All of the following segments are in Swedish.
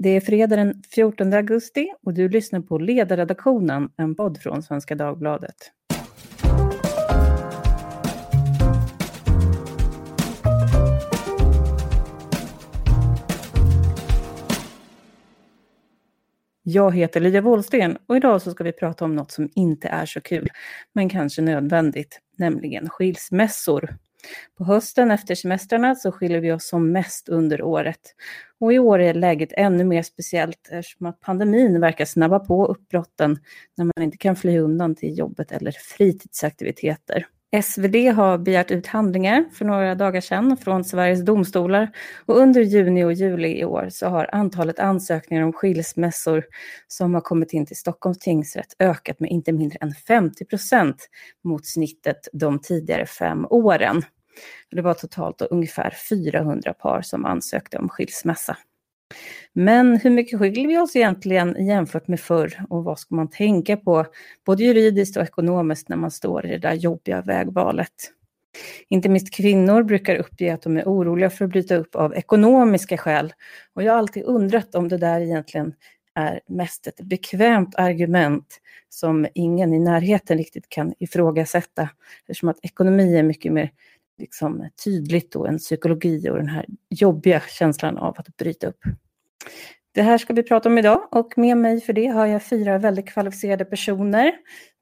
Det är fredag den 14 augusti och du lyssnar på Ledarredaktionen, en podd från Svenska Dagbladet. Jag heter Lia Wåhlsten och idag så ska vi prata om något som inte är så kul, men kanske nödvändigt, nämligen skilsmässor. På hösten efter semestrarna så skiljer vi oss som mest under året. Och i år är läget ännu mer speciellt eftersom att pandemin verkar snabba på uppbrotten när man inte kan fly undan till jobbet eller fritidsaktiviteter. SvD har begärt ut handlingar för några dagar sedan från Sveriges domstolar och under juni och juli i år så har antalet ansökningar om skilsmässor som har kommit in till Stockholms tingsrätt ökat med inte mindre än 50 procent mot snittet de tidigare fem åren. Det var totalt ungefär 400 par som ansökte om skilsmässa. Men hur mycket skiljer vi oss egentligen jämfört med förr och vad ska man tänka på både juridiskt och ekonomiskt när man står i det där jobbiga vägvalet? Inte minst kvinnor brukar uppge att de är oroliga för att bryta upp av ekonomiska skäl. Och jag har alltid undrat om det där egentligen är mest ett bekvämt argument som ingen i närheten riktigt kan ifrågasätta. Eftersom att ekonomi är mycket mer liksom, tydligt då en psykologi och den här jobbiga känslan av att bryta upp. Det här ska vi prata om idag och med mig för det har jag fyra väldigt kvalificerade personer.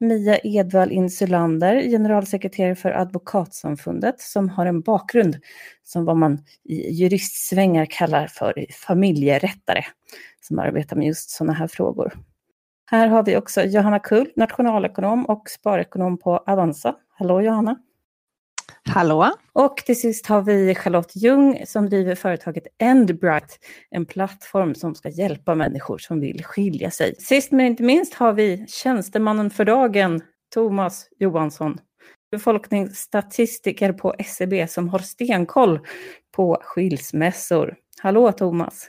Mia Edvall Insulander, generalsekreterare för Advokatsamfundet, som har en bakgrund som vad man i juristsvängar kallar för familjerättare, som arbetar med just sådana här frågor. Här har vi också Johanna Kull, nationalekonom och sparekonom på Avanza. Hallå Johanna! Hallå! Och till sist har vi Charlotte Ljung som driver företaget Endbright, en plattform som ska hjälpa människor som vill skilja sig. Sist men inte minst har vi tjänstemannen för dagen, Thomas Johansson, befolkningsstatistiker på SCB som har stenkoll på skilsmässor. Hallå Thomas!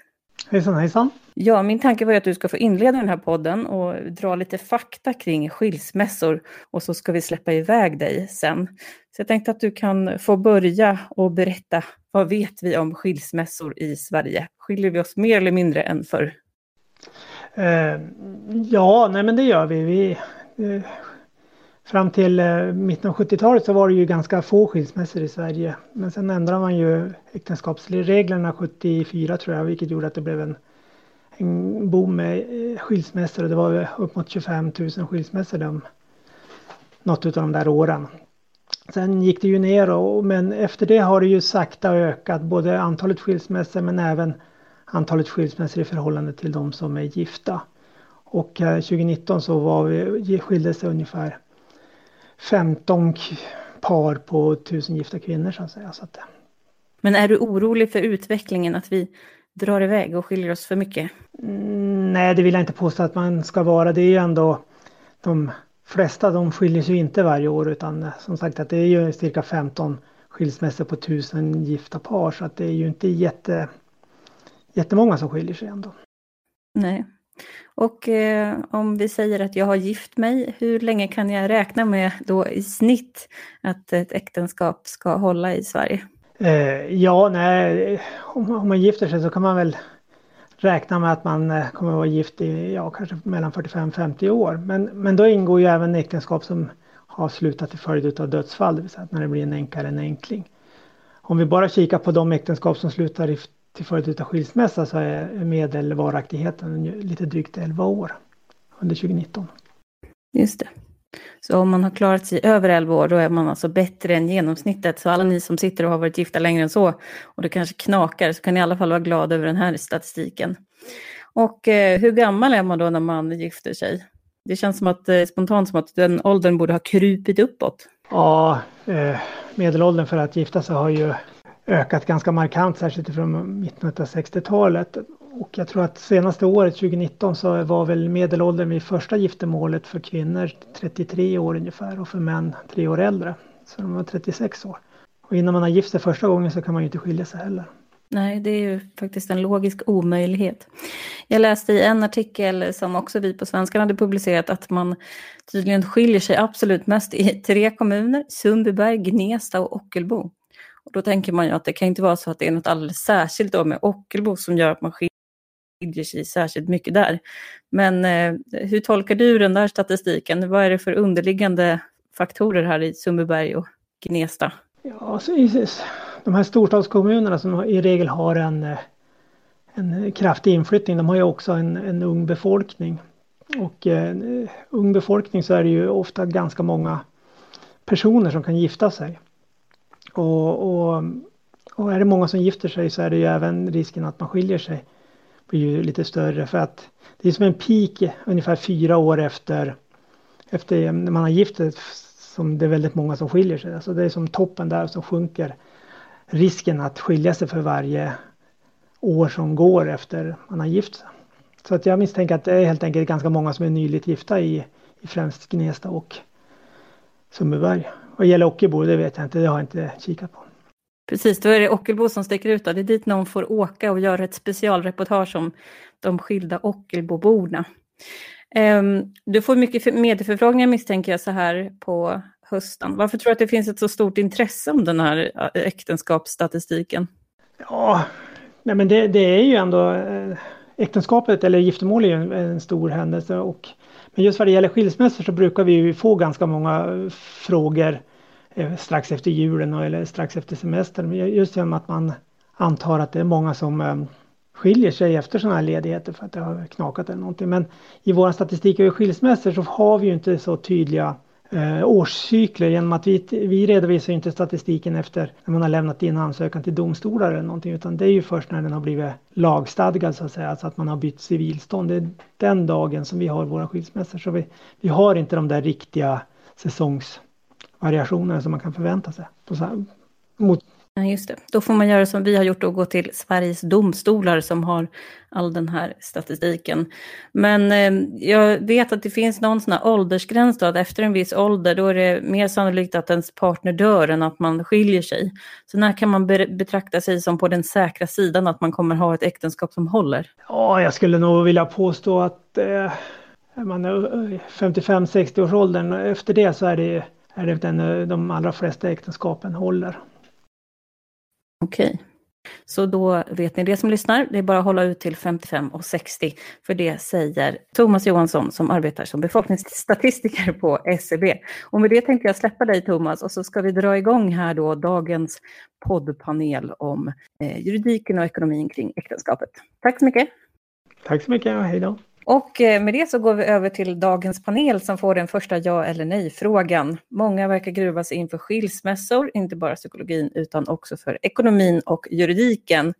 Hejsan hejsan! Ja, min tanke var att du ska få inleda den här podden och dra lite fakta kring skilsmässor och så ska vi släppa iväg dig sen. Så jag tänkte att du kan få börja och berätta vad vet vi om skilsmässor i Sverige? Skiljer vi oss mer eller mindre än förr? Eh, ja, nej men det gör vi. vi eh, fram till eh, mitten av 70-talet så var det ju ganska få skilsmässor i Sverige. Men sen ändrade man ju äktenskapsreglerna 74 tror jag, vilket gjorde att det blev en en boom med eh, skilsmässor och det var upp mot 25 000 skilsmässor de, något av de där åren. Sen gick det ju ner och, men efter det har det ju sakta ökat både antalet skilsmässor men även antalet skilsmässor i förhållande till de som är gifta. Och eh, 2019 så var vi, skildes det ungefär 15 par på 1000 gifta kvinnor så att säga. Så att, men är du orolig för utvecklingen att vi drar iväg och skiljer oss för mycket? Mm, nej, det vill jag inte påstå att man ska vara. Det är ju ändå de flesta de skiljer sig inte varje år utan eh, som sagt att det är ju cirka 15 skilsmässor på tusen gifta par så att det är ju inte jätte, jättemånga som skiljer sig ändå. Nej. Och eh, om vi säger att jag har gift mig, hur länge kan jag räkna med då i snitt att ett äktenskap ska hålla i Sverige? Eh, ja, nej, om, om, man gifter sig så kan man väl räkna med att man eh, kommer att vara gift i ja, kanske mellan 45-50 år. Men, men då ingår ju även äktenskap som har slutat till följd av dödsfall, det vill säga när det blir en änka eller en enkling. Om vi bara kikar på de äktenskap som slutar i, till följd av skilsmässa så är medelvaraktigheten lite drygt 11 år under 2019. Just det. Så om man har klarat sig över 11 år, då är man alltså bättre än genomsnittet. Så alla ni som sitter och har varit gifta längre än så, och det kanske knakar, så kan ni i alla fall vara glada över den här statistiken. Och eh, hur gammal är man då när man gifter sig? Det känns som att, eh, spontant som att den åldern borde ha krupit uppåt. Ja, eh, medelåldern för att gifta sig har ju ökat ganska markant, särskilt från mitten av 60-talet. Och jag tror att senaste året, 2019, så var väl medelåldern vid första giftermålet för kvinnor 33 år ungefär och för män tre år äldre. Så de var 36 år. Och innan man har gift sig första gången så kan man ju inte skilja sig heller. Nej, det är ju faktiskt en logisk omöjlighet. Jag läste i en artikel som också vi på Svenskan hade publicerat att man tydligen skiljer sig absolut mest i tre kommuner, Sundbyberg, Gnesta och Ockelbo. Och då tänker man ju att det kan inte vara så att det är något alldeles särskilt då med Ockelbo som gör att man skiljer sig särskilt mycket där. Men eh, hur tolkar du den där statistiken? Vad är det för underliggande faktorer här i Sundbyberg och Gnesta? Ja, alltså, de här storstadskommunerna som i regel har en, eh, en kraftig inflyttning, de har ju också en, en ung befolkning. Och eh, ung befolkning så är det ju ofta ganska många personer som kan gifta sig. Och, och, och, är det många som gifter sig så är det ju även risken att man skiljer sig blir ju lite större för att det är som en peak ungefär fyra år efter efter när man har gift sig som det är väldigt många som skiljer sig. Alltså det är som toppen där som sjunker risken att skilja sig för varje år som går efter man har gift sig. Så att jag misstänker att det är helt enkelt ganska många som är nyligt gifta i, i främst Gnesta och Sundbyberg. Vad gäller Ockelbo, det vet jag inte, det har jag inte kikat på. Precis, då är det Ockelbo som sticker ut. Då. Det är dit någon får åka och göra ett specialreportage om de skilda Ockelboborna. Um, du får mycket medieförfrågningar misstänker jag så här på hösten. Varför tror du att det finns ett så stort intresse om den här äktenskapsstatistiken? Ja, nej men det, det är ju ändå eh, äktenskapet eller giftermål är ju en, en, stor händelse och men just vad det gäller skilsmässor så brukar vi ju få ganska många frågor Eh, strax efter julen eller strax efter semestern. Just genom att man antar att det är många som eh, skiljer sig efter sådana här ledigheter för att det har knakat eller någonting. Men i vår statistik över skilsmässor så har vi ju inte så tydliga eh, årscykler genom att vi, vi redovisar inte statistiken efter när man har lämnat in ansökan till domstolar eller någonting utan det är ju först när den har blivit lagstadgad så att säga, alltså att man har bytt civilstånd. Det är den dagen som vi har våra skilsmässor så vi, vi har inte de där riktiga säsongs säsongsvariationerna som man kan förvänta sig. På så mot Ja, just det. Då får man göra som vi har gjort och gå till Sveriges domstolar som har all den här statistiken. Men eh, jag vet att det finns någon sån här åldersgräns då, att efter en viss ålder då är det mer sannolikt att ens partner dör än att man skiljer sig. Så när kan man be betrakta sig som på den säkra sidan att man kommer ha ett äktenskap som håller? Ja, jag skulle nog vilja påstå att eh, man är 55-60 års åldern. Efter det så är det, är det den, de allra flesta äktenskapen håller. Okej. Så då vet ni det som lyssnar, det är bara att hålla ut till 55 och 60. För det säger Thomas Johansson som arbetar som befolkningsstatistiker på SCB. E och med det tänkte jag släppa dig Thomas och så ska vi dra igång här då dagens poddpanel om eh, juridiken och ekonomin kring äktenskapet. Tack så mycket. Tack så mycket och hej då. Och eh, med det så går vi över till dagens panel som får den första ja eller nej-frågan. Många verkar gruva sig inför skilsmässor, inte bara psykologin utan också för ekonomin och juridiken.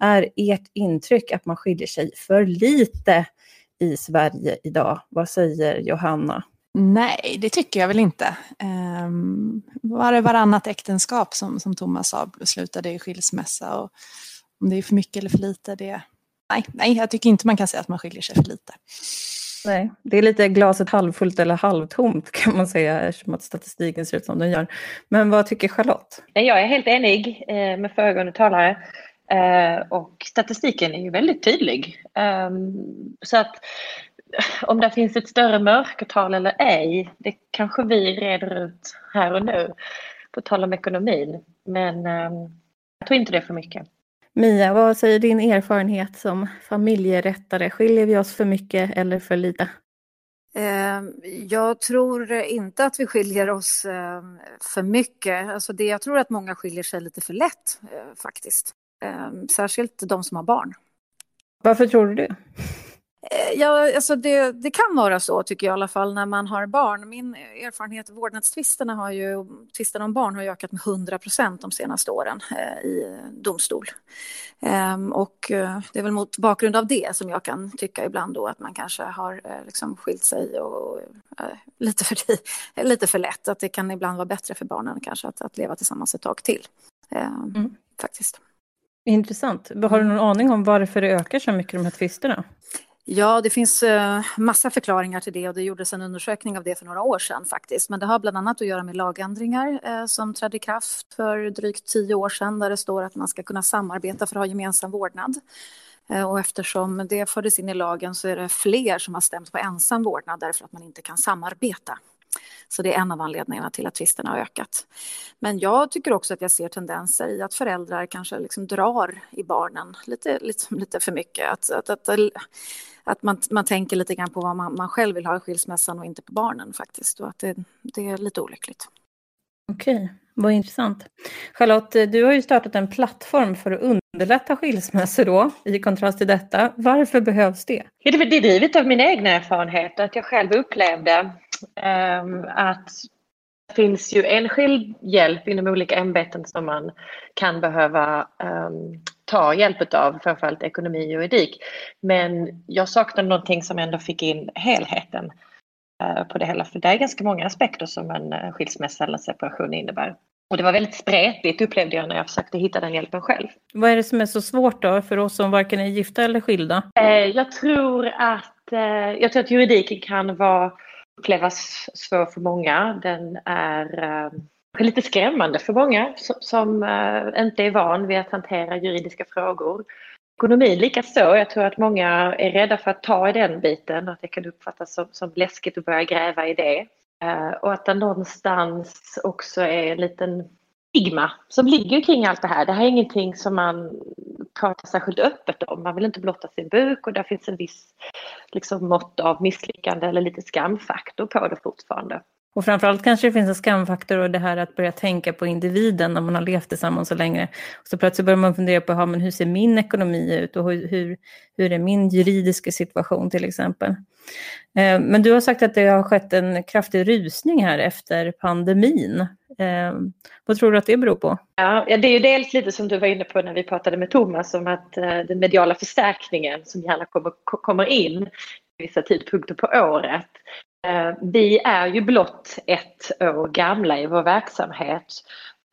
Är ert intryck att man skiljer sig för lite i Sverige idag? Vad säger Johanna? Nej, det tycker jag väl inte. Um, var det varannat äktenskap som, som Thomas sa slutade i skilsmässa och om det är för mycket eller för lite, det, nej, nej, jag tycker inte man kan säga att man skiljer sig för lite. Nej, det är lite glaset halvfullt eller halvtomt kan man säga eftersom att statistiken ser ut som den gör. Men vad tycker Charlotte? Jag är helt enig eh, med föregående talare. Eh, och statistiken är ju väldigt tydlig. Ehm, så att om det finns ett större mörkertal eller ej, det kanske vi reder ut här och nu. På tal om ekonomin. Men ehm, jag tror inte det är för mycket. Mia, vad säger din erfarenhet som familjerättare? Skiljer vi oss för mycket eller för lite? Ehm, jag tror inte att vi skiljer oss ehm, för mycket. Alltså det, jag tror att många skiljer sig lite för lätt eh, faktiskt. Ehm, särskilt de som har barn. Varför tror du det? Eh, ja, alltså det, det, kan vara så tycker jag i alla fall när man har barn. Min erfarenhet, vårdnadstvisterna har ju, tvisterna om barn har ju ökat med 100 procent de senaste åren eh, i domstol. Ehm, och eh, det är väl mot bakgrund av det som jag kan tycka ibland då att man kanske har eh, liksom skilt sig och eh, lite, för, lite för lätt. Att det kan ibland vara bättre för barnen kanske att, att leva tillsammans ett tag till. Ehm, mm. Faktiskt. Intressant. Har du någon aning om varför det ökar så mycket de här tvisterna? Ja, det finns eh, massa förklaringar till det och det gjordes en undersökning av det för några år sedan faktiskt. Men det har bland annat att göra med lagändringar eh, som trädde i kraft för drygt tio år sedan där det står att man ska kunna samarbeta för att ha gemensam vårdnad. Eh, och eftersom det fördes in i lagen så är det fler som har stämt på ensam vårdnad därför att man inte kan samarbeta. Så det är en av anledningarna till att tvisterna har ökat. Men jag tycker också att jag ser tendenser i att föräldrar kanske liksom drar i barnen lite, lite, lite för mycket. Att, att, att, att man, man tänker lite grann på vad man, man själv vill ha i skilsmässan och inte på barnen faktiskt. Och att det, det är lite olyckligt. Okej, vad intressant. Charlotte, du har ju startat en plattform för att underlätta skilsmässor då, i kontrast till detta. Varför behövs det? Det är drivet av min egna erfarenhet, att jag själv upplevde att det finns ju enskild hjälp inom olika ämbeten som man kan behöva um, ta hjälp av, framförallt ekonomi och juridik. Men jag saknade någonting som ändå fick in helheten uh, på det hela, för det är ganska många aspekter som en uh, skilsmässa eller separation innebär. Och det var väldigt spretigt upplevde jag när jag försökte hitta den hjälpen själv. Vad är det som är så svårt då för oss som varken är gifta eller skilda? Eh, jag tror att, eh, jag tror att juridiken kan vara, upplevas svår för många. Den är eh, lite skrämmande för många som, som eh, inte är van vid att hantera juridiska frågor. Ekonomin likaså. Jag tror att många är rädda för att ta i den biten och att det kan uppfattas som, som läskigt att börja gräva i det. Eh, och att det någonstans också är en liten stigma som ligger kring allt det här. Det här är ingenting som man pratar särskilt öppet om. Man vill inte blotta sin buk och där finns en viss liksom, mått av misslyckande eller lite skamfaktor på det fortfarande. Och framförallt kanske det finns en skamfaktor och det här att börja tänka på individen när man har levt tillsammans så länge. Och så plötsligt börjar man fundera på ja, men hur ser min ekonomi ut och hur, hur, hur är min juridiska situation till exempel. Eh, men du har sagt att det har skett en kraftig rusning här efter pandemin. Eh, vad tror du att det beror på? Ja, det är ju dels lite som du var inne på när vi pratade med Thomas om att eh, den mediala förstärkningen som gärna kommer, kommer in vissa tidpunkter på året Eh, vi är ju blott ett år gamla i vår verksamhet.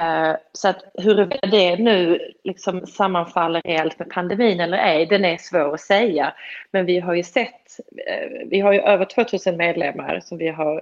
Eh, så att huruvida det nu liksom sammanfaller rejält med pandemin eller ej, den är svår att säga. Men vi har ju sett, eh, vi har ju över 2000 medlemmar som vi har,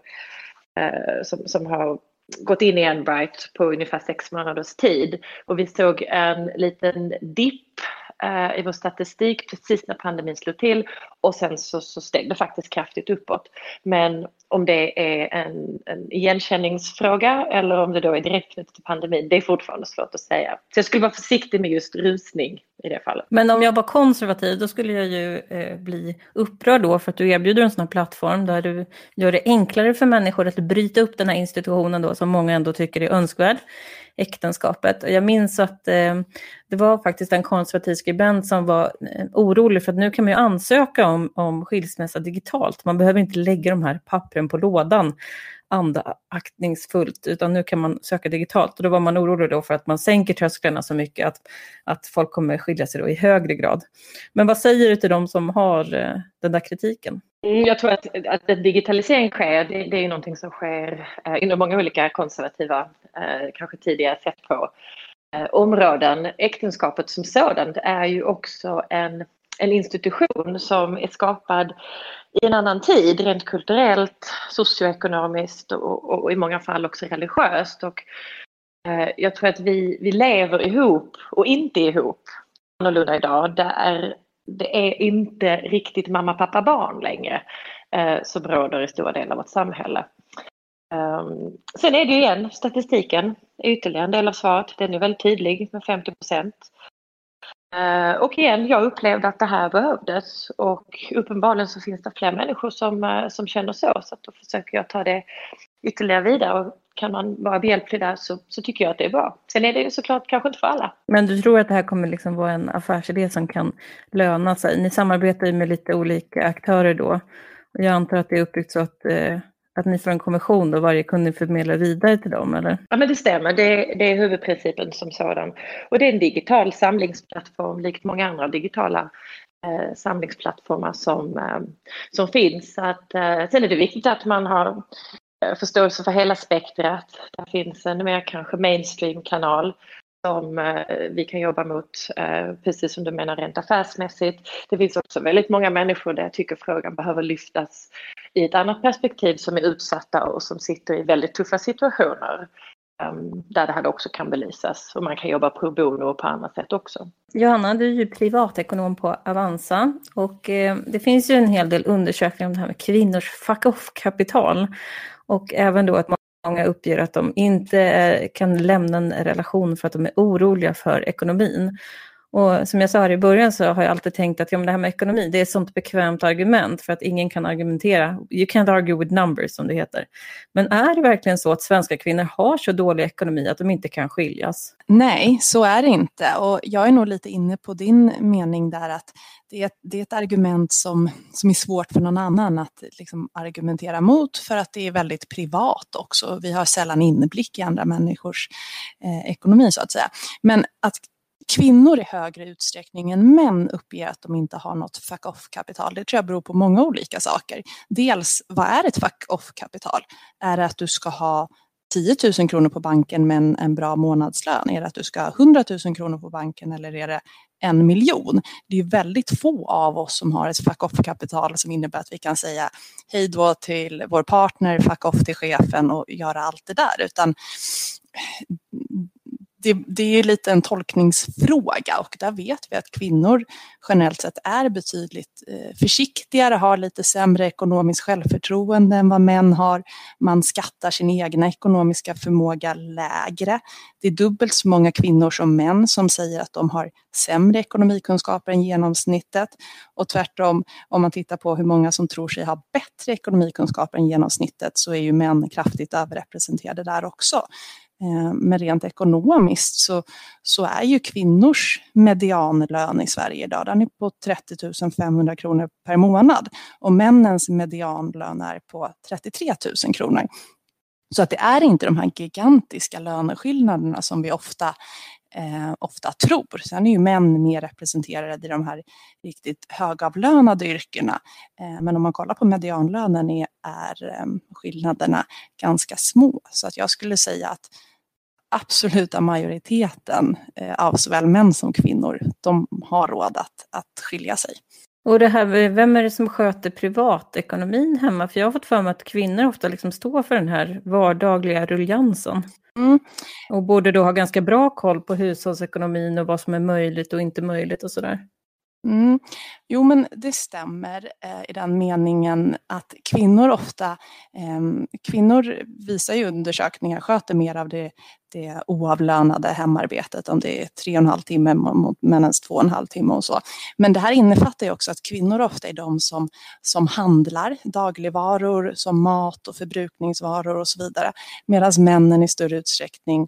som, som har gått in i Enbright på ungefär sex månaders tid och vi såg en liten dipp eh, i vår statistik precis när pandemin slog till och sen så, så steg det faktiskt kraftigt uppåt. Men om det är en, en igenkänningsfråga eller om det då är direkt knutet till pandemin, det är fortfarande svårt att säga. Så jag skulle vara försiktig med just rusning i det fallet. Men om jag var konservativ då skulle jag ju eh, bli upprörd då för att du erbjuder en sån här plattform där du gör det enklare för människor att bryta upp den här institutionen då som många ändå tycker är önskvärd äktenskapet. Och jag minns att eh, det var faktiskt en konservativ skribent som var eh, orolig för att nu kan man ju ansöka om, om skilsmässa digitalt. Man behöver inte lägga de här pappren på lådan andaktningsfullt, utan nu kan man söka digitalt. Och då var man orolig då för att man sänker trösklarna så mycket att, att folk kommer skilja sig då i högre grad. Men vad säger du till de som har eh, den där kritiken? Mm, jag tror att, att digitalisering sker, det, det är någonting som sker eh, inom många olika konservativa, eh, kanske tidigare sett på eh, områden. Äktenskapet som sådant är ju också en, en institution som är skapad i en annan tid, rent kulturellt, socioekonomiskt och, och, och i många fall också religiöst. Och, eh, jag tror att vi, vi lever ihop och inte ihop annorlunda idag. Där det är inte riktigt mamma, pappa, barn längre eh, som råder i stora delar av vårt samhälle. Um, sen är det ju igen statistiken, ytterligare en del av svaret. Den är väldigt tydlig med 50 procent. Eh, och igen, jag upplevde att det här behövdes och uppenbarligen så finns det fler människor som, eh, som känner så. Så då försöker jag ta det ytterligare vidare och kan man vara behjälplig där så, så tycker jag att det är bra. Sen är det ju såklart kanske inte för alla. Men du tror att det här kommer liksom vara en affärsidé som kan löna sig? Ni samarbetar ju med lite olika aktörer då. Och jag antar att det är uppbyggt så att, eh, att ni får en kommission då varje kund förmedlar vidare till dem, eller? Ja, men det stämmer. Det, det är huvudprincipen som sådan. Och det är en digital samlingsplattform likt många andra digitala eh, samlingsplattformar som, eh, som finns. Så att, eh, sen är det viktigt att man har eh, förståelse för hela spektrat. Det finns en mer kanske mainstream-kanal som eh, vi kan jobba mot, eh, precis som du menar rent affärsmässigt. Det finns också väldigt många människor där jag tycker frågan behöver lyftas i ett annat perspektiv som är utsatta och som sitter i väldigt tuffa situationer. Ehm, där det här också kan belysas och man kan jobba pro bono och på andra sätt också. Johanna, du är ju privatekonom på Avanza och eh, det finns ju en hel del undersökningar om det här med kvinnors fuck off-kapital. Och även då att många uppger att de inte eh, kan lämna en relation för att de är oroliga för ekonomin. Och som jag sa i början så har jag alltid tänkt att ja, men det här med ekonomi, det är ett sånt bekvämt argument för att ingen kan argumentera. You can't argue with numbers som det heter. Men är det verkligen så att svenska kvinnor har så dålig ekonomi att de inte kan skiljas? Nej, så är det inte. Och jag är nog lite inne på din mening där att det är, det är ett argument som, som är svårt för någon annan att liksom argumentera mot för att det är väldigt privat också. Vi har sällan inblick i andra människors eh, ekonomi så att säga. Men att kvinnor i högre utsträckning än män uppger att de inte har något fuck off-kapital. Det tror jag beror på många olika saker. Dels, vad är ett fuck off-kapital? Är det att du ska ha 10 000 kronor på banken men en bra månadslön? Är det att du ska ha 100 000 kronor på banken eller är det en miljon? Det är väldigt få av oss som har ett fuck off-kapital som innebär att vi kan säga hej då till vår partner, fuck off till chefen och göra allt det där. Utan det, det är lite en tolkningsfråga och där vet vi att kvinnor generellt sett är betydligt eh, försiktigare, har lite sämre ekonomiskt självförtroende än vad män har. Man skattar sin egna ekonomiska förmåga lägre. Det är dubbelt så många kvinnor som män som säger att de har sämre ekonomikunskaper än genomsnittet. Och tvärtom, om man tittar på hur många som tror sig ha bättre ekonomikunskaper än genomsnittet så är ju män kraftigt överrepresenterade där också. Eh, men rent ekonomiskt så, så är ju kvinnors medianlön i Sverige idag, den är på 30 500 kronor per månad. Och männens medianlön är på 33 000 kronor. Så att det är inte de här gigantiska löneskillnaderna som vi ofta, eh, ofta tror. Sen är ju män mer representerade i de här riktigt högavlönade yrkena. Eh, men om man kollar på medianlönen är, är eh, skillnaderna ganska små. Så att jag skulle säga att absoluta majoriteten eh, av såväl män som kvinnor, de har råd att, att skilja sig. Och det här, vem är det som sköter privatekonomin hemma? För jag har fått för mig att kvinnor ofta liksom står för den här vardagliga ruljansen. Mm. Och borde då ha ganska bra koll på hushållsekonomin och vad som är möjligt och inte möjligt och sådär. Mm. Jo, men det stämmer eh, i den meningen att kvinnor ofta, eh, kvinnor visar ju undersökningar, sköter mer av det, det oavlönade hemarbetet, om det är tre och en halv timme mot männens två och en halv timme och så. Men det här innefattar ju också att kvinnor ofta är de som, som handlar dagligvaror som mat och förbrukningsvaror och så vidare, medan männen i större utsträckning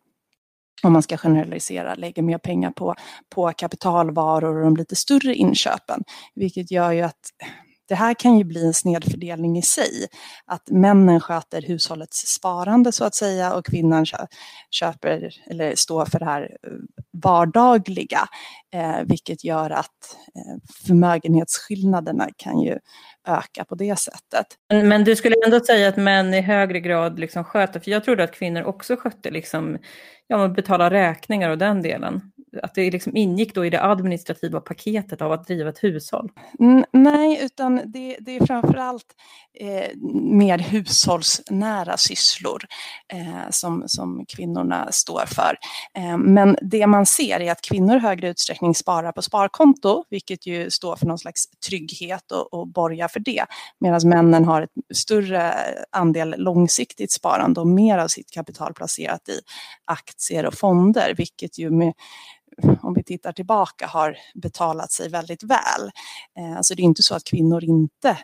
om man ska generalisera, lägger mer pengar på, på kapitalvaror och de lite större inköpen. Vilket gör ju att det här kan ju bli en snedfördelning i sig. Att männen sköter hushållets sparande så att säga och kvinnan köper eller står för det här eh, vardagliga. Eh, vilket gör att eh, förmögenhetsskillnaderna kan ju öka på det sättet. Men, men, du skulle ändå säga att män i högre grad liksom sköter, för jag trodde att kvinnor också skötte liksom, ja, betala räkningar och den delen att det liksom ingick då i det administrativa paketet av att driva ett hushåll? Mm, nej, utan det, det är framförallt eh, mer hushållsnära sysslor eh, som, som kvinnorna står för. Eh, men det man ser är att kvinnor i högre utsträckning sparar på sparkonto, vilket ju står för någon slags trygghet och, och borgar för det, medan männen har ett större andel långsiktigt sparande och mer av sitt kapital placerat i aktier och fonder, vilket ju med om vi tittar tillbaka, har betalat sig väldigt väl. Eh, alltså det är inte så att kvinnor inte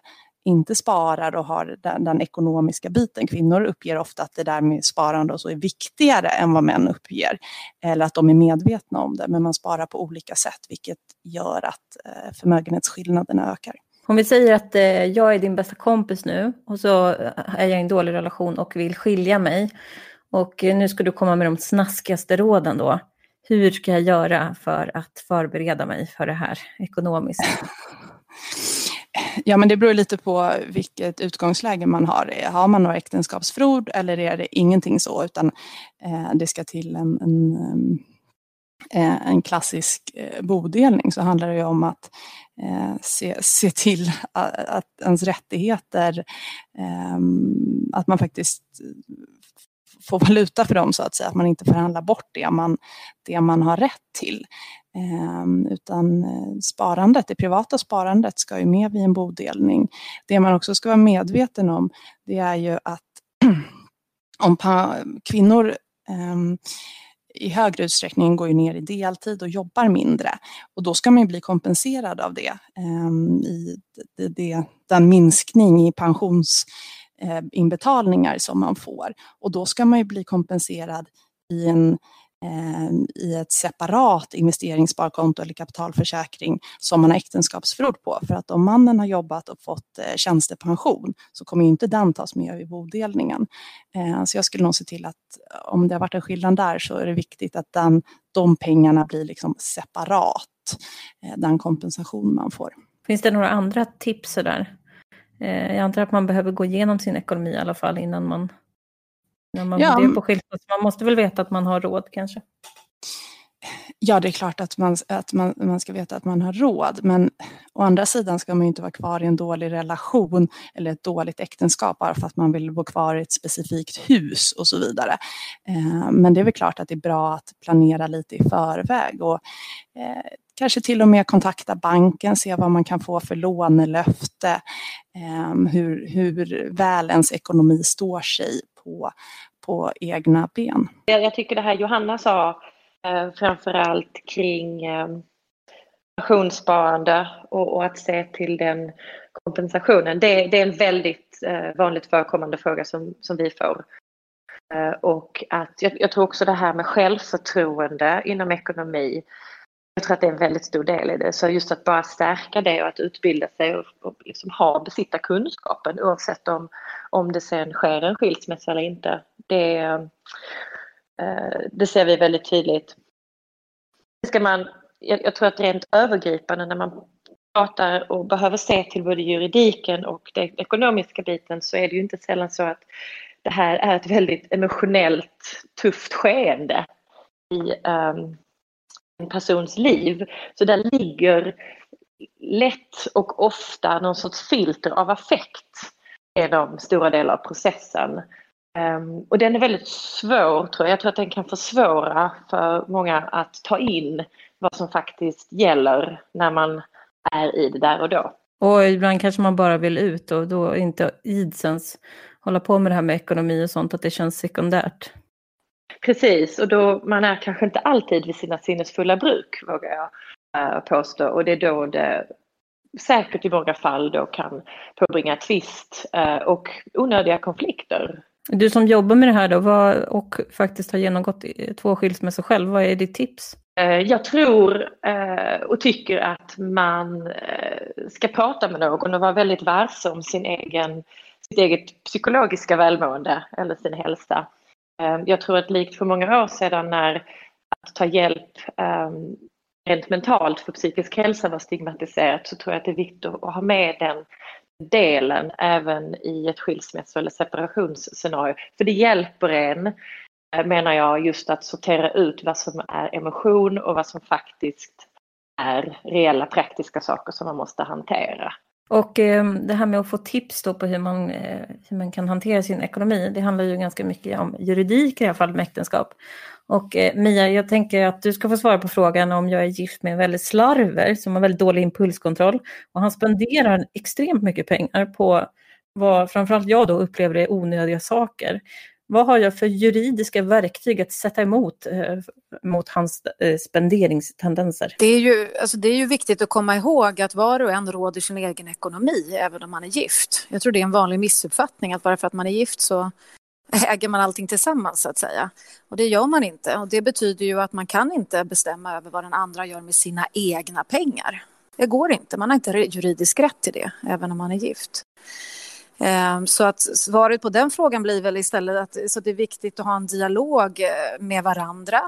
inte sparar och har den, den, ekonomiska biten. Kvinnor uppger ofta att det där med sparande och så är viktigare än vad män uppger. Eller att de är medvetna om det, men man sparar på olika sätt, vilket gör att eh, förmögenhetsskillnaderna ökar. Om vi säger att eh, jag är din bästa kompis nu och så eh, är jag i en dålig relation och vill skilja mig. Och eh, nu ska du komma med de snaskigaste råden då. Hur ska jag göra för att förbereda mig för det här ekonomiskt? Ja, men det beror lite på vilket utgångsläge man har. Har man några äktenskapsförord eller är det ingenting så, utan eh, det ska till en, en, eh, en klassisk eh, bodelning så handlar det om att eh, se, se till att, att ens rättigheter, eh, att man faktiskt få valuta för dem så att säga, att man inte förhandlar bort det man, det man har rätt till. Ehm, eh, utan sparandet, det privata sparandet ska ju med vid en bodelning. Det man också ska vara medveten om det är ju att om kvinnor eh, i högre utsträckning går ju ner i deltid och jobbar mindre. Och då ska man ju bli kompenserad av det. eh, i det, det, den minskning i pensions Eh, inbetalningar som man får. Och då ska man ju bli kompenserad i en eh, i ett separat investeringssparkonto eller kapitalförsäkring som man har äktenskapsförord på. För att om mannen har jobbat och fått eh, tjänstepension så kommer inte den tas med vid bodelningen. Eh, så jag skulle nog se till att om det har varit en skillnad där så är det viktigt att den, de pengarna blir liksom separat, eh, den kompensation man får. Finns det några andra tips där? Eh, jag antar att man behöver gå igenom sin ekonomi i alla fall innan man när man ja. på skilsmässa. Man måste väl veta att man har råd kanske? Ja, det är klart att, man, att man, man ska veta att man har råd. Men å andra sidan ska man inte vara kvar i en dålig relation eller ett dåligt äktenskap bara för att man vill bo kvar i ett specifikt hus och så vidare. Eh, men det är väl klart att det är bra att planera lite i förväg och eh, kanske till och med kontakta banken, se vad man kan få för lånelöfte, ehm, hur, hur väl ens ekonomi står sig på, på egna ben. Jag tycker det här Johanna sa eh, framförallt kring ehm, pensionssparande och, och, att se till den kompensationen. Det, det är en väldigt eh, vanligt förekommande fråga som, som vi får. Eh, och att jag, jag, tror också det här med självförtroende inom ekonomi jag tror att det är en väldigt stor del i det. Så just att bara stärka det och att utbilda sig och, och liksom ha, besitta kunskapen oavsett om, om det sen sker en skilsmässa eller inte. Det, eh, det ser vi väldigt tydligt. Ska man, jag, jag tror att rent övergripande när man pratar och behöver se till både juridiken och den ekonomiska biten så är det ju inte sällan så att det här är ett väldigt emotionellt tufft skeende i um, persons liv. Så där ligger lätt och ofta någon sorts filter av affekt genom stora delar av processen. Ehm, och den är väldigt svår tror jag. Jag tror att den kan försvåra för många att ta in vad som faktiskt gäller när man är i det där och då. Och ibland kanske man bara vill ut och då inte idsens hålla på med det här med ekonomi och sånt, att det känns sekundärt. Precis, och då man är kanske inte alltid vid sina sinnesfulla bruk, vågar jag uh, påstå. Och det är då det säkert i många fall då kan påbringa tvist uh, och onödiga konflikter. Du som jobbar med det här då vad, och faktiskt har genomgått två skilsmässor själv, vad är ditt tips? Eh, jag tror och tycker att man ska prata med någon och vara väldigt varse om sin egen, sitt eget psykologiska välmående eller sin hälsa. Ehm, jag tror att likt för många år sedan när att ta hjälp ehm, rent mentalt för psykisk hälsa var stigmatiserat så tror jag att det är viktigt att ha med den delen även i ett skilsmässo eller separationsscenario. För det hjälper en, eh, menar jag, just att sortera ut vad som är emotion och vad som faktiskt är reella praktiska saker som man måste hantera. Och eh, det här med att få tips då på hur man, eh, hur man kan hantera sin ekonomi, det handlar ju ganska mycket om juridik i alla fall med äktenskap. Och eh, Mia, jag tänker att du ska få svara på frågan om jag är gift med en väldigt slarver som har väldigt dålig impulskontroll och han spenderar extremt mycket pengar på vad framförallt jag då upplever är onödiga saker. Vad har jag för juridiska verktyg att sätta emot eh, mot hans eh, spenderingstendenser? Det är, ju, alltså det är ju viktigt att komma ihåg att var och en råder sin egen ekonomi även om man är gift. Jag tror det är en vanlig missuppfattning att bara för att man är gift så äger man allting tillsammans så att säga. Och det gör man inte. Och det betyder ju att man kan inte bestämma över vad den andra gör med sina egna pengar. Det går inte, man har inte juridisk rätt till det, även om man är gift. Ehm, så att svaret på den frågan blir väl istället att så det är viktigt att ha en dialog eh, med varandra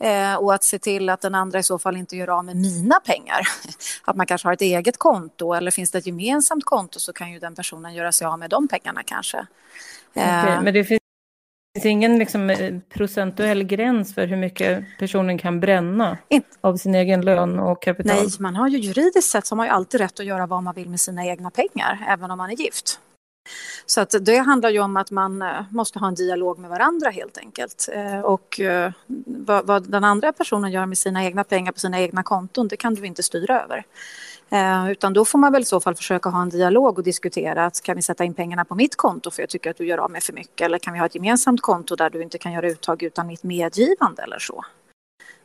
eh, och att se till att den andra i så fall inte gör av med mina pengar. Att man kanske har ett eget konto eller finns det ett gemensamt konto så kan ju den personen göra sig av med de pengarna kanske. Okay, ehm. men det finns ingen liksom eh, procentuell gräns för hur mycket personen kan bränna av sin egen lön och kapital? Nej, man har ju juridiskt sett så har man ju alltid rätt att göra vad man vill med sina egna pengar, även om man är gift. Så att det handlar ju om att man eh, måste ha en dialog med varandra helt enkelt. Eh, och eh, vad, vad den andra personen gör med sina egna pengar på sina egna konton, det kan du inte styra över. Utan då får man väl i så fall försöka ha en dialog och diskutera att kan vi sätta in pengarna på mitt konto för jag tycker att du gör av med för mycket eller kan vi ha ett gemensamt konto där du inte kan göra uttag utan mitt medgivande eller så.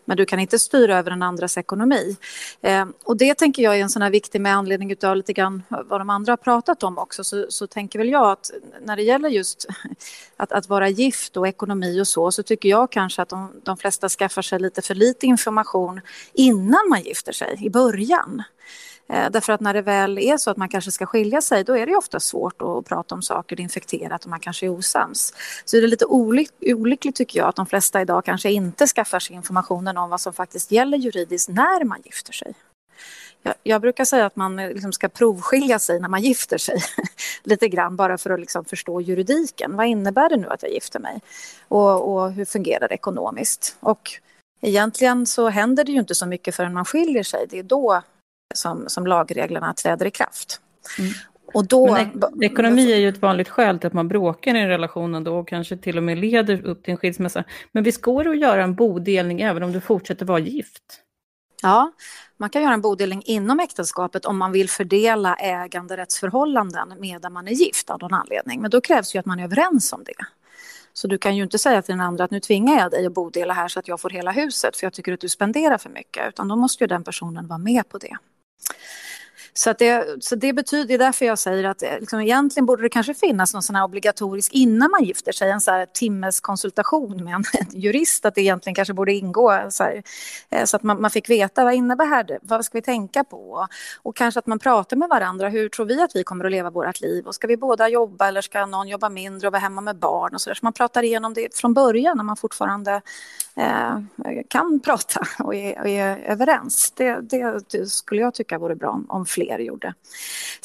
Men du kan inte styra över den andras ekonomi. Eh, och det tänker jag är en sån här viktig med anledning av lite grann vad de andra har pratat om också så, så tänker väl jag att när det gäller just att, att vara gift och ekonomi och så så tycker jag kanske att de, de flesta skaffar sig lite för lite information innan man gifter sig i början. Eh, därför att när det väl är så att man kanske ska skilja sig då är det ofta svårt att prata om saker, det är infekterat och man kanske är osams. Så det är lite olyck olyckligt tycker jag att de flesta idag kanske inte skaffar sig informationen om vad som faktiskt gäller juridiskt när man gifter sig. Jag, jag brukar säga att man eh, liksom ska provskilja sig när man gifter sig. lite grann bara för att liksom förstå juridiken. Vad innebär det nu att jag gifter mig? Och, och hur fungerar det ekonomiskt? Och egentligen så händer det ju inte så mycket förrän man skiljer sig. Det är då som, som lagreglerna träder i kraft. Mm. Och då, Men ekonomi är ju ett vanligt skäl till att man bråkar i relationen då och kanske till och med leder upp till en skilsmässa. Men visst går det att göra en bodelning även om du fortsätter vara gift? Ja, man kan göra en bodelning inom äktenskapet om man vill fördela äganderättsförhållanden medan man är gift av någon anledning. Men då krävs ju att man är överens om det. Så du kan ju inte säga till den andra att nu tvingar jag dig att bodela här så att jag får hela huset för jag tycker att du spenderar för mycket. Utan då måste ju den personen vara med på det. Så, att det, så det betyder, det är därför jag säger att eh, liksom, egentligen borde det kanske finnas någon sån här obligatorisk innan man gifter sig, en så här timmes konsultation med en, en jurist, att det egentligen kanske borde ingå så, här, eh, så att man, man, fick veta vad innebär det, vad ska vi tänka på? Och kanske att man pratar med varandra, hur tror vi att vi kommer att leva vårt liv? Och ska vi båda jobba eller ska någon jobba mindre och vara hemma med barn och så där? Så man pratar igenom det från början när man fortfarande eh, kan prata och är, och är överens. Det, det, det, skulle jag tycka vore bra om fler gjorde.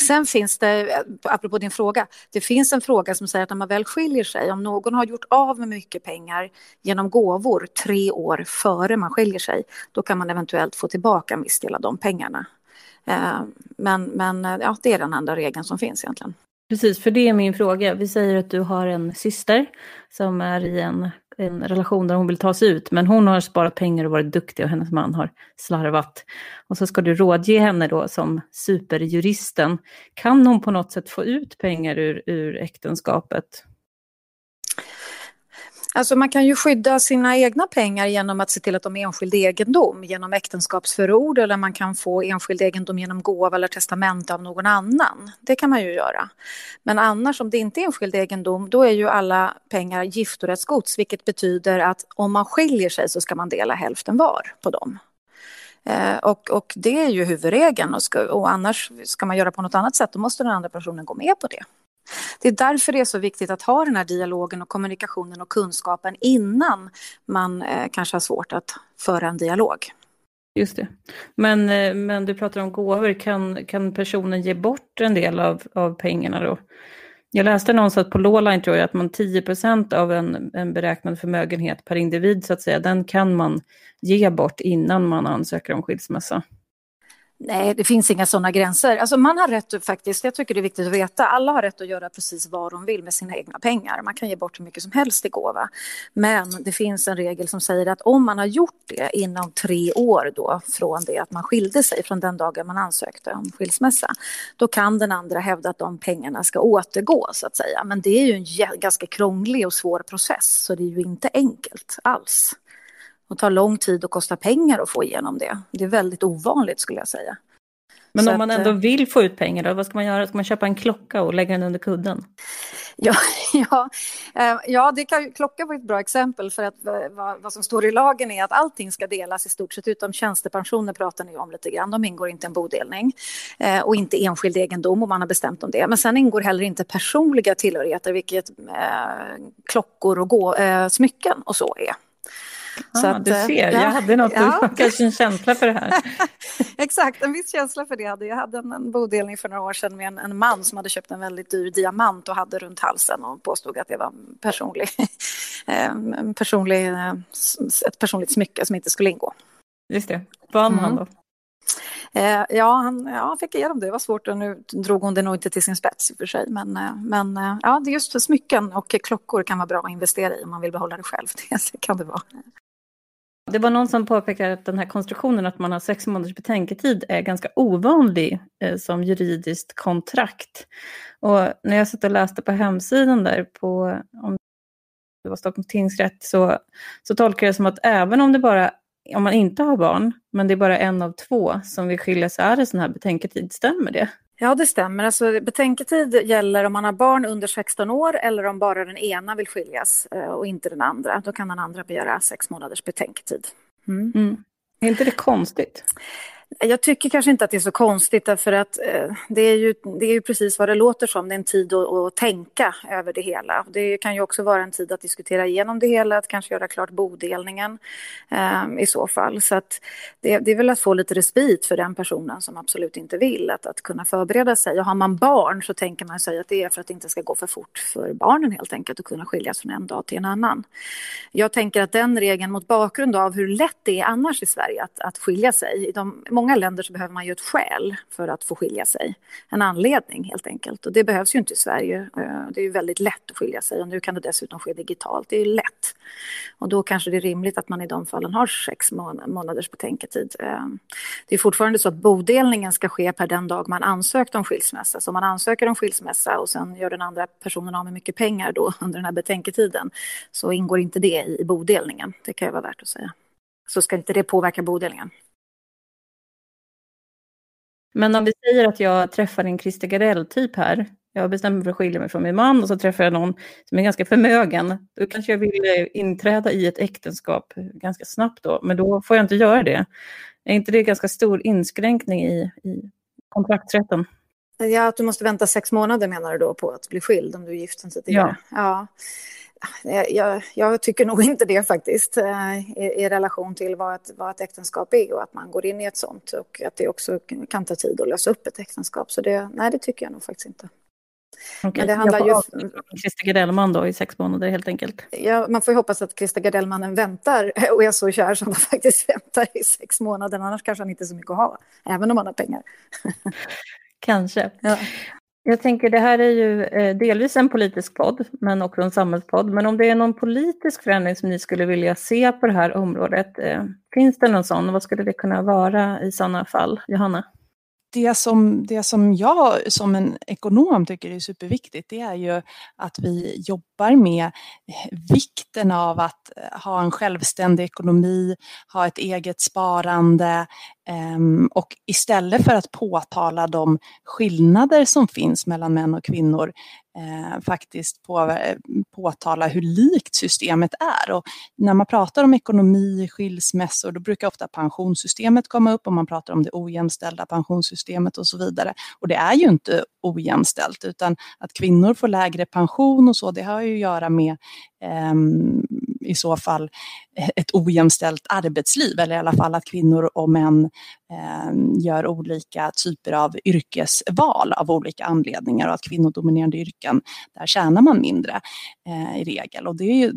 Sen finns det, apropå din fråga, det finns en fråga som säger att när man väl skiljer sig, om någon har gjort av med mycket pengar genom gåvor tre år före man skiljer sig, då kan man eventuellt få tillbaka en viss del av de pengarna. Eh, men, men ja, det är den enda regeln som finns egentligen. Precis, för det är min fråga. Vi säger att du har en syster som är i en en relation där hon vill ta sig ut, men hon har sparat pengar och varit duktig och hennes man har slarvat. Och så ska du rådge henne då som superjuristen. Kan hon på något sätt få ut pengar ur, ur äktenskapet? Alltså man kan ju skydda sina egna pengar genom att se till att de är enskild egendom genom äktenskapsförord eller man kan få enskild egendom genom gåva eller testamente av någon annan. Det kan man ju göra. Men annars om det inte är enskild egendom då är ju alla pengar giftorättsgods vilket betyder att om man skiljer sig så ska man dela hälften var på dem. Eh, och, och det är ju huvudregeln och, ska, och annars ska man göra på något annat sätt då måste den andra personen gå med på det. Det är därför det är så viktigt att ha den här dialogen och kommunikationen och kunskapen innan man eh, kanske har svårt att föra en dialog. Just det. Men, eh, men du pratar om gåvor, kan, kan personen ge bort en del av, av pengarna då? Jag läste någonstans på Lawline tror jag att man 10% av en, en beräknad förmögenhet per individ så att säga, den kan man ge bort innan man ansöker om skilsmässa. Nej, det finns inga sådana gränser. Alltså man har rätt faktiskt, jag tycker det är viktigt att veta, alla har rätt att göra precis vad de vill med sina egna pengar. Man kan ge bort hur mycket som helst i gåva. Men det finns en regel som säger att om man har gjort det inom tre år då från det att man skilde sig, från den dagen man ansökte om skilsmässa, då kan den andra hävda att de pengarna ska återgå så att säga. Men det är ju en ganska krånglig och svår process, så det är ju inte enkelt alls och tar lång tid och kostar pengar att få igenom det. Det är väldigt ovanligt skulle jag säga. Men Så om man ändå eh, vill få ut pengar, då, vad ska man göra? Ska man köpa en klocka och lägga den under kudden? Ja, ja, eh, ja det kan, klocka var ett bra exempel för att eh, vad, vad, som står i lagen är att allting ska delas i stort sett utom tjänstepensioner pratar ni om lite grann. De ingår inte i en bodelning och inte enskild egendom om man har bestämt om det. Men sen ingår heller inte personliga tillhörigheter, vilket eh, klockor och gå, eh, smycken och så är. Så ah, att, du ser, ja, jag hade något, ja. kanske en känsla för det här. Exakt, en viss känsla för det hade jag. hade en, en bodelning för några år sedan med en, en, man som hade köpt en väldigt dyr diamant och hade runt halsen och påstod att det var personlig, en personlig, ett personligt smycke som inte skulle ingå. Just det, vann mm. han då? Eh, ja, han, ja, fick igenom det. Det var svårt och nu drog hon det nog inte till sin spets i och för sig. Men, eh, men eh, ja, just smycken och klockor kan vara bra att investera i om man vill behålla det själv. Det kan det vara. Det var någon som påpekade att den här konstruktionen att man har sex månaders betänketid är ganska ovanlig eh, som juridiskt kontrakt. Och när jag satt och läste på hemsidan där på om det var Stockholms tingsrätt så, så tolkar jag det som att även om det bara om man inte har barn, men det är bara en av två som vill skilja sig, är det sån här betänketid, stämmer det? Ja, det stämmer. Alltså, betänketid gäller om man har barn under 16 år eller om bara den ena vill skiljas eh, och inte den andra. Då kan den andra begära sex månaders betänketid. Mm. Mm. Är inte det konstigt? Jag tycker kanske inte att det är så konstigt därför att eh, det, är ju, det är ju precis vad det låter som. Det är en tid att, att, tänka över det hela. Det kan ju också vara en tid att diskutera igenom det hela, att kanske göra klart bodelningen eh, i så fall. Så att det, det, är väl att få lite respit för den personen som absolut inte vill, att, att kunna förbereda sig. Och har man barn så tänker man sig att det är för att det inte ska gå för fort för barnen helt enkelt att kunna skiljas från en dag till en annan. Jag tänker att den regeln mot bakgrund av hur lätt det är annars i Sverige att, att skilja sig. De, många länder så behöver man ju ett skäl för att få skilja sig. En anledning helt enkelt. Och det behövs ju inte i Sverige. Eh, det är ju väldigt lätt att skilja sig och nu kan det dessutom ske digitalt. Det är ju lätt. Och då kanske det är rimligt att man i de fallen har sex månaders betänketid. Eh, det är fortfarande så att bodelningen ska ske per den dag man ansökt om skilsmässa. Så om man ansöker om skilsmässa och sen gör den andra personen av med mycket pengar då under den här betänketiden så ingår inte det i bodelningen. Det kan ju vara värt att säga. Så ska inte det påverka bodelningen. Men om vi säger att jag träffar en Christer Gardell-typ här, jag bestämmer mig för att skilja mig från min man och så träffar jag någon som är ganska förmögen, då kanske jag vill inträda i ett äktenskap ganska snabbt då, men då får jag inte göra det. Är inte det ganska stor inskränkning i, i kontraktsrätten? Ja, att du måste vänta sex månader menar du då på att bli skild om du är gift sen tidigare? Ja. ja. Jag, jag, tycker nog inte det faktiskt eh, i, i, relation till vad ett, vad ett äktenskap är och att man går in i ett sånt och att det också kan ta tid att lösa upp ett äktenskap. Så det, nej, det tycker jag nog faktiskt inte. Okay. Men det handlar ju... Christer Gardellman då i sex månader helt enkelt. Ja, man får ju hoppas att Christer Gardellmannen väntar och är så kär som han faktiskt väntar i sex månader. Annars kanske han inte är så mycket att ha, även om han har pengar. Kanske. Ja. Jag tänker det här är ju eh, delvis en politisk podd, men också en samhällspodd. Men om det är någon politisk förändring som ni skulle vilja se på det här området, eh, finns det någon sån? Vad skulle det kunna vara i sådana fall? Johanna? det som, det som jag som en ekonom tycker är superviktigt det är ju att vi jobbar med eh, vikten av att ha en självständig ekonomi, ha ett eget sparande Ehm, och istället för att påtala de skillnader som finns mellan män och kvinnor eh, faktiskt på, eh, påtala hur likt systemet är. Och när man pratar om ekonomi, skilsmässor, då brukar ofta pensionssystemet komma upp och man pratar om det ojämställda pensionssystemet och så vidare. Och det är ju inte ojämställt, utan att kvinnor får lägre pension och så, det har ju att göra med Ehm, i så fall eh, ett ojämställt arbetsliv eller i alla fall att kvinnor och män eh, gör olika typer av yrkesval av olika anledningar och att kvinnodominerande yrken, där tjänar man mindre eh, i regel. Och det är ju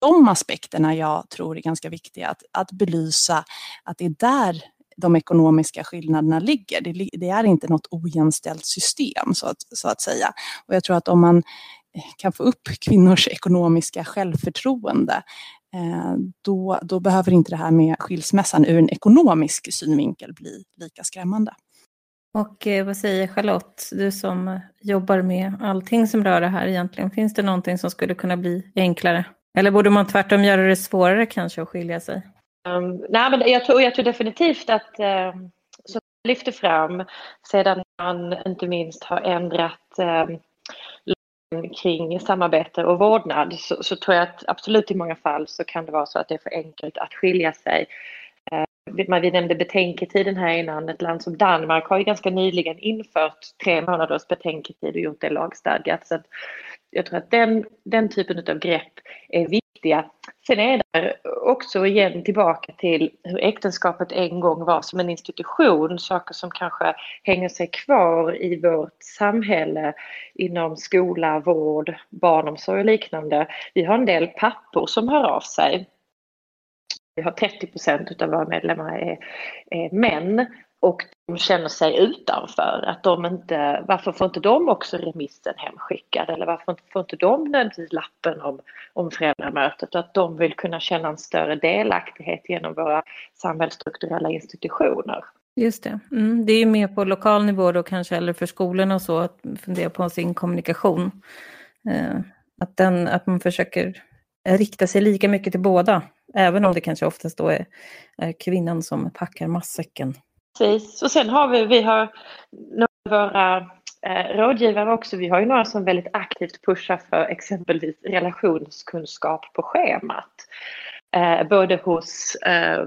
de aspekterna jag tror är ganska viktiga att, att belysa att det är där de ekonomiska skillnaderna ligger. Det, det, är inte något ojämställt system så att, så att säga. Och jag tror att om man kan få upp kvinnors ekonomiska självförtroende, eh, då, då behöver inte det här med skilsmässan ur en ekonomisk synvinkel bli lika skrämmande. Och eh, vad säger Charlotte, du som jobbar med allting som rör det här egentligen, finns det någonting som skulle kunna bli enklare? Eller borde man tvärtom göra det svårare kanske att skilja sig? Um, nej, men jag, tror, jag tror definitivt att som jag lyfter fram sedan man inte minst har ändrat um, kring samarbete och vårdnad så, så, tror jag att absolut i många fall så kan det vara så att det är för enkelt att skilja sig. Eh, vi nämnde betänketiden här innan. Ett land som Danmark har ju ganska nyligen infört tre månaders betänketid och gjort det lagstadgat. Så jag tror att den, den typen av grepp är viktiga. Sen är det också igen tillbaka till hur äktenskapet en gång var som en institution, saker som kanske hänger sig kvar i vårt samhälle inom skola, vård, barnomsorg och liknande. Vi har en del pappor som hör av sig. Vi har 30 procent av våra medlemmar är, är män och de känner sig utanför. Att de inte, varför får inte de också remissen hemskickad eller varför får inte de nödvändigtvis lappen om, om föräldramötet och att de vill kunna känna en större delaktighet genom våra samhällsstrukturella institutioner. Just det. Mm, det är mer på lokal nivå då kanske, eller för skolorna och så, att fundera på sin kommunikation. Eh, att, den, att man försöker rikta sig lika mycket till båda, även om det kanske oftast då är, är kvinnan som packar matsäcken. Precis, och sen har vi, vi har några av våra eh, rådgivare också, vi har ju några som väldigt aktivt pushar för exempelvis relationskunskap på schemat. Eh, både hos eh,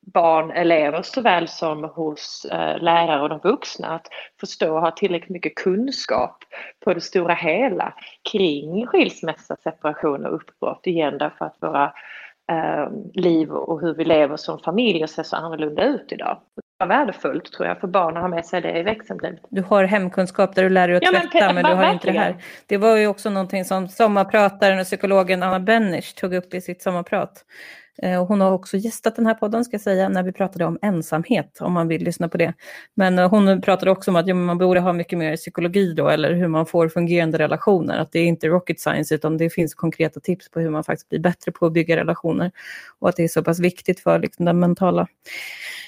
barn, elever såväl som hos eh, lärare och de vuxna att förstå och ha tillräckligt mycket kunskap på det stora hela kring skilsmässa, separation och uppbrott igen därför att våra eh, liv och hur vi lever som familjer ser så annorlunda ut idag. Värdefullt tror jag för barn att ha med sig det i växellivet. Du har hemkunskap där du lär dig att tvätta ja, men, men, du har inte det här. Det var ju också någonting som sommarprataren och psykologen Anna Bennish tog upp i sitt sommarprat. Eh, hon har också gästat den här podden, ska jag säga, när vi pratade om ensamhet, om man vill lyssna på det. Men eh, hon pratade också om att ja, man borde ha mycket mer psykologi då, eller hur man får fungerande relationer. Att det är inte rocket science, utan det finns konkreta tips på hur man faktiskt blir bättre på att bygga relationer. Och att det är så pass viktigt för liksom, den mentala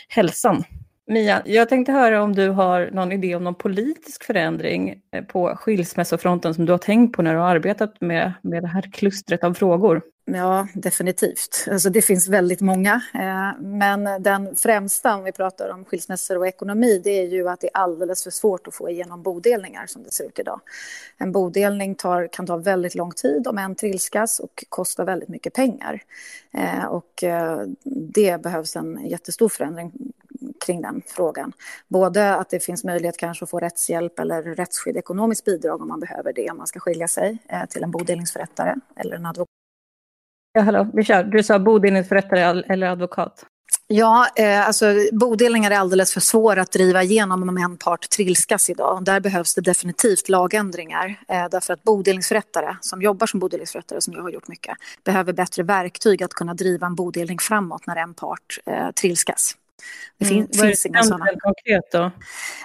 hälsan. Mia, jag tänkte höra om du har någon idé om någon politisk förändring eh, på skilsmässofronten som du har tänkt på när du har arbetat med, med det här klustret av frågor. Ja, definitivt. Alltså det finns väldigt många. Eh, men den främsta, om vi pratar om skilsmässor och ekonomi, det är ju att det är alldeles för svårt att få igenom bodelningar som det ser ut idag. En bodelning tar, kan ta väldigt lång tid om en trilskas och kostar väldigt mycket pengar. Eh, och det behövs en jättestor förändring kring den frågan. Både att det finns möjlighet kanske att få rättshjälp eller rättsskydd, ekonomiskt bidrag om man behöver det om man ska skilja sig eh, till en bodelningsförrättare eller en advokat. Ja, hallå, vi kör. Du sa bodelningsförrättare eller advokat. Ja, eh, alltså bodelningar är alldeles för svåra att driva igenom om en part trilskas idag. Där behövs det definitivt lagändringar. Eh, därför att bodelningsförrättare som jobbar som bodelningsförrättare, som jag har gjort mycket, behöver bättre verktyg att kunna driva en bodelning framåt när en part eh, trilskas. Det fin mm. finns inga sådana. Rent konkret då?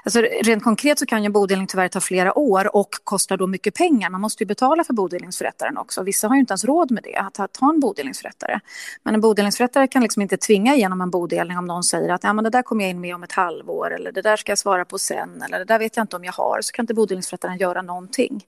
Alltså, rent konkret så kan ju bodelning tyvärr ta flera år och kostar då mycket pengar. Man måste ju betala för bodelningsförrättaren också. Vissa har ju inte ens råd med det, att ha en bodelningsförrättare. Men en bodelningsförrättare kan liksom inte tvinga igenom en bodelning om någon säger att ja, men det där kommer jag in med om ett halvår eller det där ska jag svara på sen eller det där vet jag inte om jag har. Så kan inte bodelningsförrättaren göra någonting.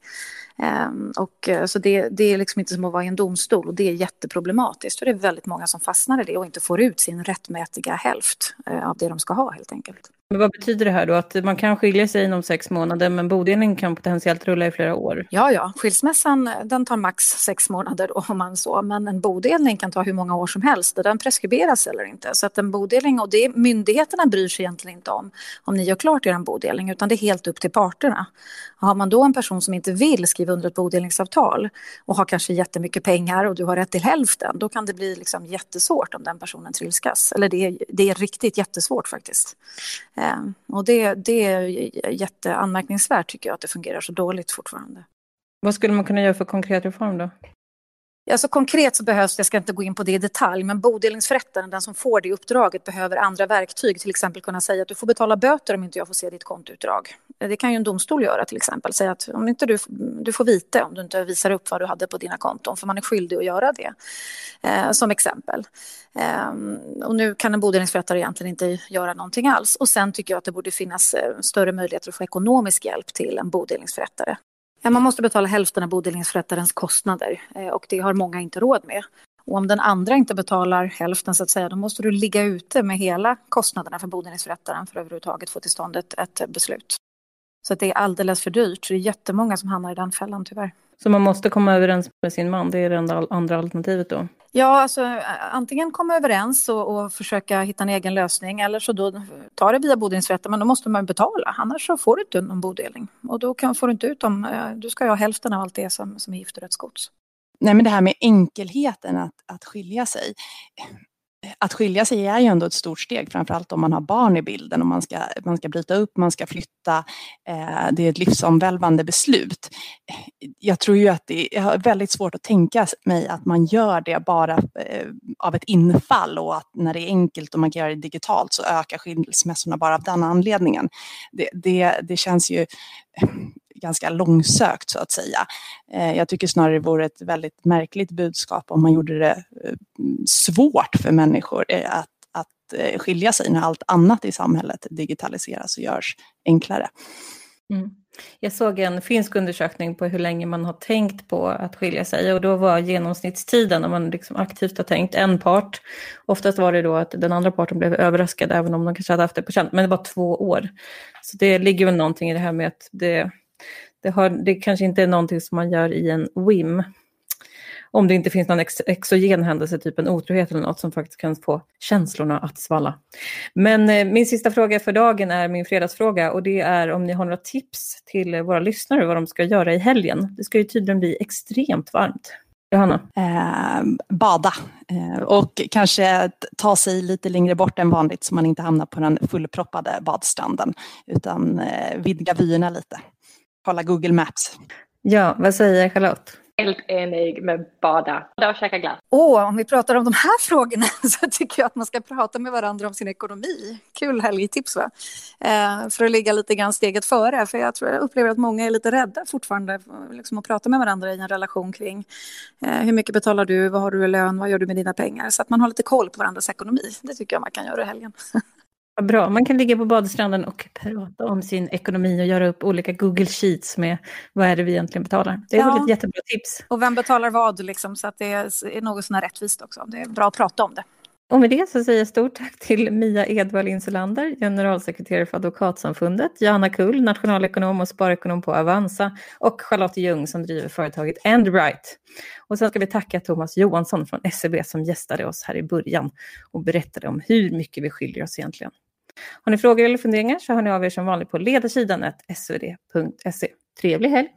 Um, och, uh, så det, det, är liksom inte som att vara i en domstol och det är jätteproblematiskt. För det är väldigt många som fastnar i det och inte får ut sin rättmätiga hälft Eh, av det de ska ha helt enkelt. Men vad betyder det här då? Att man kan skilja sig inom sex månader men bodelning kan potentiellt rulla i flera år? Ja, ja. Skilsmässan den tar max sex månader då, om man så. Men en bodelning kan ta hur många år som helst. Den preskriberas eller inte. Så att en bodelning, och det myndigheterna bryr sig egentligen inte om om ni gör klart er bodelning utan det är helt upp till parterna. Har man då en person som inte vill skriva under ett bodelningsavtal och har kanske jättemycket pengar och du har rätt till hälften då kan det bli liksom jättesvårt om den personen trilskas. Eller det är, det är riktigt jättesvårt faktiskt. Eh, och det, det är jätteanmärkningsvärt tycker jag att det fungerar så dåligt fortfarande. Vad skulle man kunna göra för konkret reform då? Alltså konkret så behövs, jag ska inte gå in på det i detalj, men bodelningsförrättaren, den som får det uppdraget, behöver andra verktyg. Till exempel kunna säga att du får betala böter om inte jag får se ditt kontoutdrag. Det kan ju en domstol göra till exempel. Säga att om inte du, du får vite om du inte visar upp vad du hade på dina konton, för man är skyldig att göra det. Eh, som exempel. Eh, och nu kan en bodelningsförrättare egentligen inte göra någonting alls. Och sen tycker jag att det borde finnas eh, större möjligheter att få ekonomisk hjälp till en bodelningsförrättare. Man måste betala hälften av bodelningsförrättarens kostnader eh, och det har många inte råd med. Och om den andra inte betalar hälften så att säga, då måste du ligga ute med hela kostnaderna för bodelningsförrättaren för att överhuvudtaget få till stånd ett, ett beslut. Så det är alldeles för dyrt. Det är jättemånga som hamnar i den fällan tyvärr. Så man måste komma överens med sin man, det är det andra alternativet då? Ja, alltså antingen komma överens och, och, försöka hitta en egen lösning eller så då ta det via bodelningsförrättaren, men då måste man betala, annars så får du inte någon bodelning. Och då kan, får du inte ut dem, eh, du ska ha hälften av allt det som, som är giftorättsgods. Nej, men det här med enkelheten att, att skilja sig att skilja sig är ju ändå ett stort steg, framförallt om man har barn i bilden och man ska, man ska bryta upp, man ska flytta. Eh, det är ett livsomvälvande beslut. Jag tror ju att det är väldigt svårt att tänka mig att man gör det bara eh, av ett infall och att när det är enkelt och man kan göra det digitalt så ökar skilsmässorna bara av den anledningen. Det, det, det känns ju ganska långsökt så att säga. Eh, jag tycker snarare det vore ett väldigt märkligt budskap om man gjorde det eh, svårt för människor eh, att, att skilja sig när allt annat i samhället digitaliseras och görs enklare. Mm. Jag såg en finsk undersökning på hur länge man har tänkt på att skilja sig och då var genomsnittstiden om man liksom aktivt har tänkt en part. Oftast var det då att den andra parten blev överraskad även om de kanske hade haft det på känn, men det var två år. Så det ligger väl någonting i det här med att det det, har, det kanske inte är någonting som man gör i en wim. Om det inte finns någon ex exogen händelse, typ en otrohet eller något som faktiskt kan få känslorna att svalla. Men eh, min sista fråga för dagen är min fredagsfråga och det är om ni har några tips till eh, våra lyssnare vad de ska göra i helgen. Det ska ju tydligen bli extremt varmt. Johanna? Eh, bada eh, och kanske ta sig lite längre bort än vanligt så man inte hamnar på den fullproppade badstranden utan eh, vidga vyerna lite kolla Google Maps. Ja, vad säger Charlotte? Helt enig med bada och käka glass. Åh, om vi pratar om de här frågorna så tycker jag att man ska prata med varandra om sin ekonomi. Kul helgtips va? Eh, för att ligga lite grann steget före. För jag tror jag upplever att många är lite rädda fortfarande liksom, att prata med varandra i en relation kring eh, hur mycket betalar du, vad har du i lön, vad gör du med dina pengar? Så att man har lite koll på varandras ekonomi. Det tycker jag man kan göra i helgen. Bra, man kan ligga på badstranden och prata om sin ekonomi och göra upp olika Google Sheets med vad är det vi egentligen betalar. Det är ja. väl ett jättebra tips. Och vem betalar vad, liksom, så att det är något sånär rättvist också. Det är bra att prata om det. Och med det så säger jag stort tack till Mia Edvall Insulander, generalsekreterare för Advokatsamfundet, Johanna Kull, nationalekonom och sparekonom på Avanza och Charlotte Ljung som driver företaget Endright. Och sen ska vi tacka Thomas Johansson från SEB som gästade oss här i början och berättade om hur mycket vi skiljer oss egentligen. Har ni frågor eller funderingar så hör ni av er som vanligt på ledarsidan svd.se. Trevlig helg!